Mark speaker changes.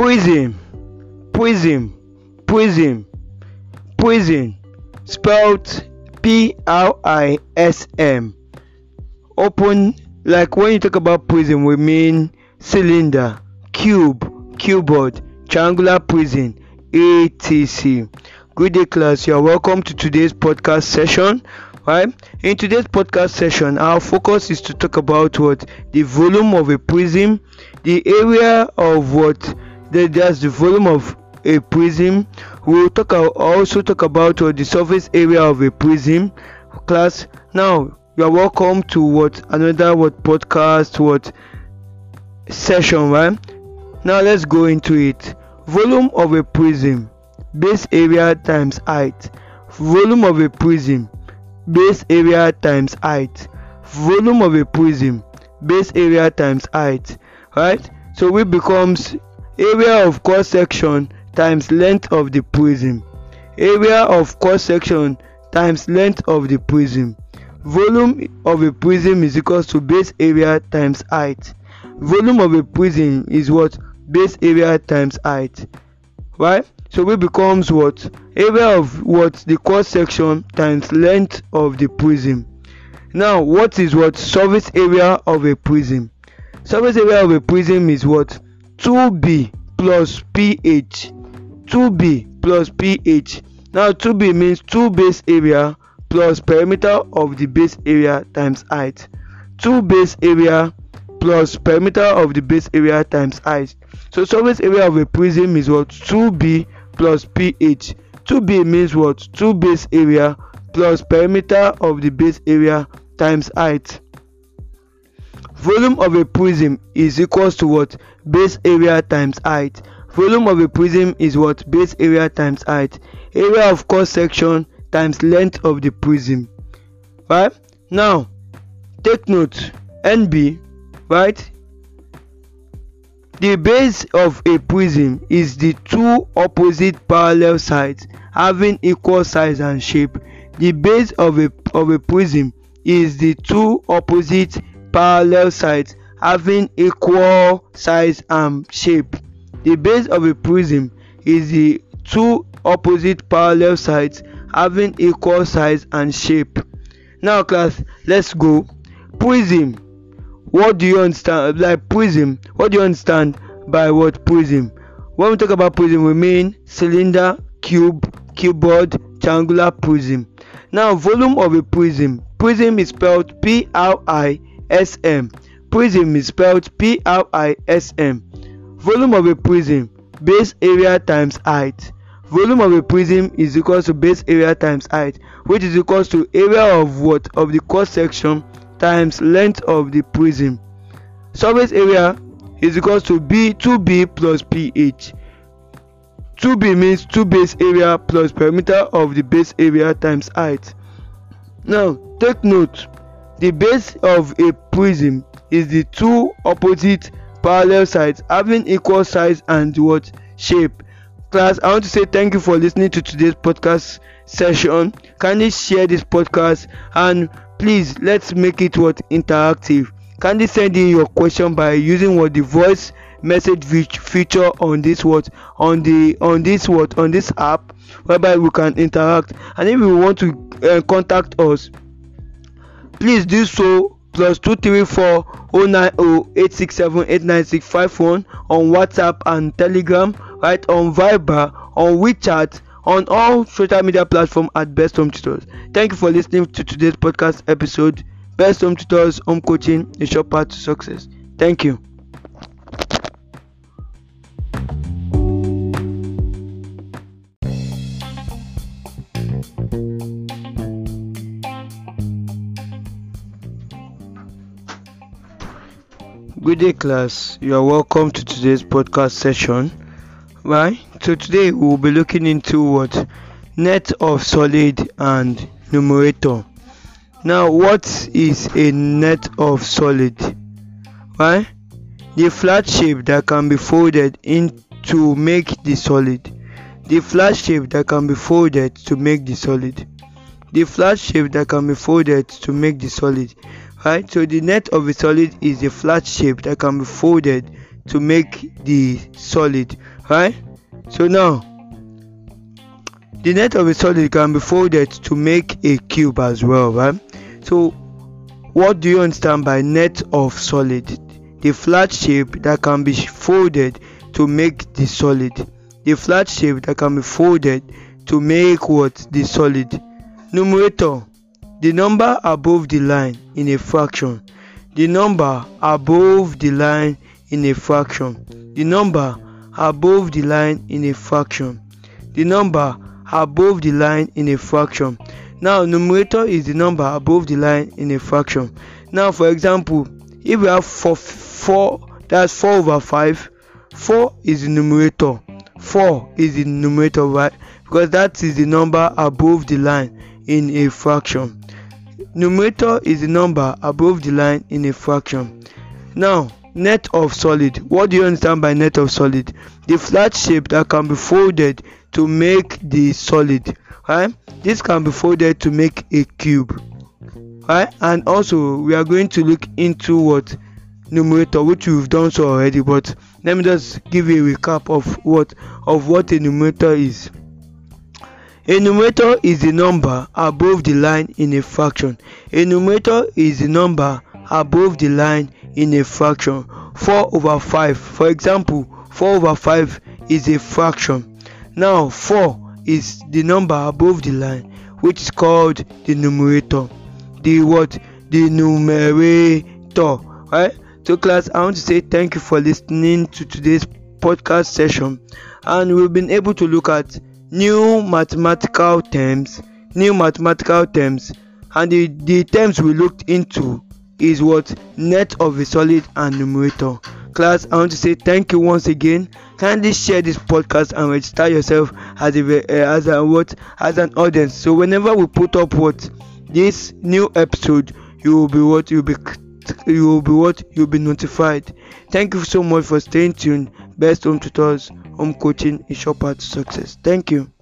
Speaker 1: prism prism prism prism spelled p-r-i-s-m open like when you talk about prism we mean cylinder cube cuboid triangular prism etc good day class. You are welcome to today's podcast session right? In today's podcast session our focus is to talk about what? The volume of a prism the area of what the, that's the volume of a prism. We will talk also talk about what the surface area of a prism class. Now you are welcome to what another what podcast what session right? Now let's go into it. Volume of a prism base area times height. Volume of a prism base area times height. Volume of a prism base area times height right? So it becomes area of cross section times length of the prism. Area of cross section times length of the prism. Volume of a prism is equal to base area times height. Volume of a prism is what? Base area times height. Right? So it becomes what? Area of what? The cross section times length of the prism. Now what is what? Surface area of a prism. Surface area of a prism is what 2b plus ph 2b plus ph now 2b means 2 base area plus perimeter of the base area times height. 2 base area plus perimeter of the base area times height. So surface area of a prism is what? 2b plus ph 2b means what? 2 base area plus perimeter of the base area times height volume of a prism is equals to what? Base area times height. Volume of a prism is what? Base area times height. Area of cross section times length of the prism. Right? Now take note. Nb right? The base of a prism is the two opposite parallel sides having equal size and shape. The base of a, of a prism is the two opposite parallel sides having equal size and shape. The base of a prism is the two opposite parallel sides having equal size and shape. Now class, let's go. Prism what do you understand like prism what do you understand by what prism when we talk about prism we mean cylinder cube cuboid triangular prism now volume of a prism prism is spelled p-r-i-s-m prism is spelled p-r-i-s-m volume of a prism base area times height. Volume of a prism is equal to base area times height which is equal to area of what? Of the cross section times length of the prism surface area is equal to b 2b plus ph 2b means 2 base area plus perimeter of the base area times height. Now take note the base of a prism is the two opposite parallel sides having equal size and what? Shape. Class i want to say thank you for listening to today's podcast session. Kindly share this podcast? And please let's make it what? Interactive. Kindly send in your question by using what? The voice message feature on this what? On the on this what? On this app whereby we can interact. And if you want to uh, contact us please do so plus two three four oh nine oh eight six seven eight nine six five one on whatsapp and telegram right on viber on wechat on all social media platforms at Best Home Tutors. Thank you for listening to today's podcast episode. Best Home Tutors Home Coaching, a short path to success. Thank you. Good day, class. You are welcome to today's podcast session. Right? So, today we will be looking into what net of solid and numerator. Now, what is a net of solid? Right? The flat shape that can be folded in to make the solid. The flat shape that can be folded to make the solid. The flat shape that can be folded to make the solid right? So the net of a solid is a flat shape that can be folded to make the solid. Right? So now the net of a solid can be folded to make a cube as well right? So what do you understand by net of solid? The flat shape that can be folded to make the solid. The flat shape that can be folded to make what? The solid. Numerator the number above the line in a fraction. The number above the line in a fraction. The number above the line in a fraction. The number above the line in a fraction. Now numerator is the number above the line in a fraction. Now for example if we have 4 4 that's 4 over 5 4 is the numerator. 4 is the numerator right? Because that is the number above the line in a fraction. Numerator is the number above the line in a fraction. Now net of solid. What do you understand by net of solid? The flat shape that can be folded to make the solid right? This can be folded to make a cube right? And also we are going to look into what? Numerator which we've done so already but let me just give you a recap of what of what a numerator is a numerator is the number above the line in a fraction. A numerator is the number above the line in a fraction. 4 over 5 for example 4 over 5 is a fraction. Now 4 is the number above the line which is called the numerator. The what? The numerator right? So class i want to say thank you for listening to today's podcast session. And we've been able to look at new mathematical terms new mathematical terms and the the terms we looked into is what net of a solid and numerator. Class i want to say thank you once again. Kindly share this podcast and register yourself as a uh, as a what as an audience. So whenever we put up what this new episode you will be what you'll be you will be what you'll be notified. Thank you so much for staying tuned. Best home tutors home coaching is your path to success. Thank you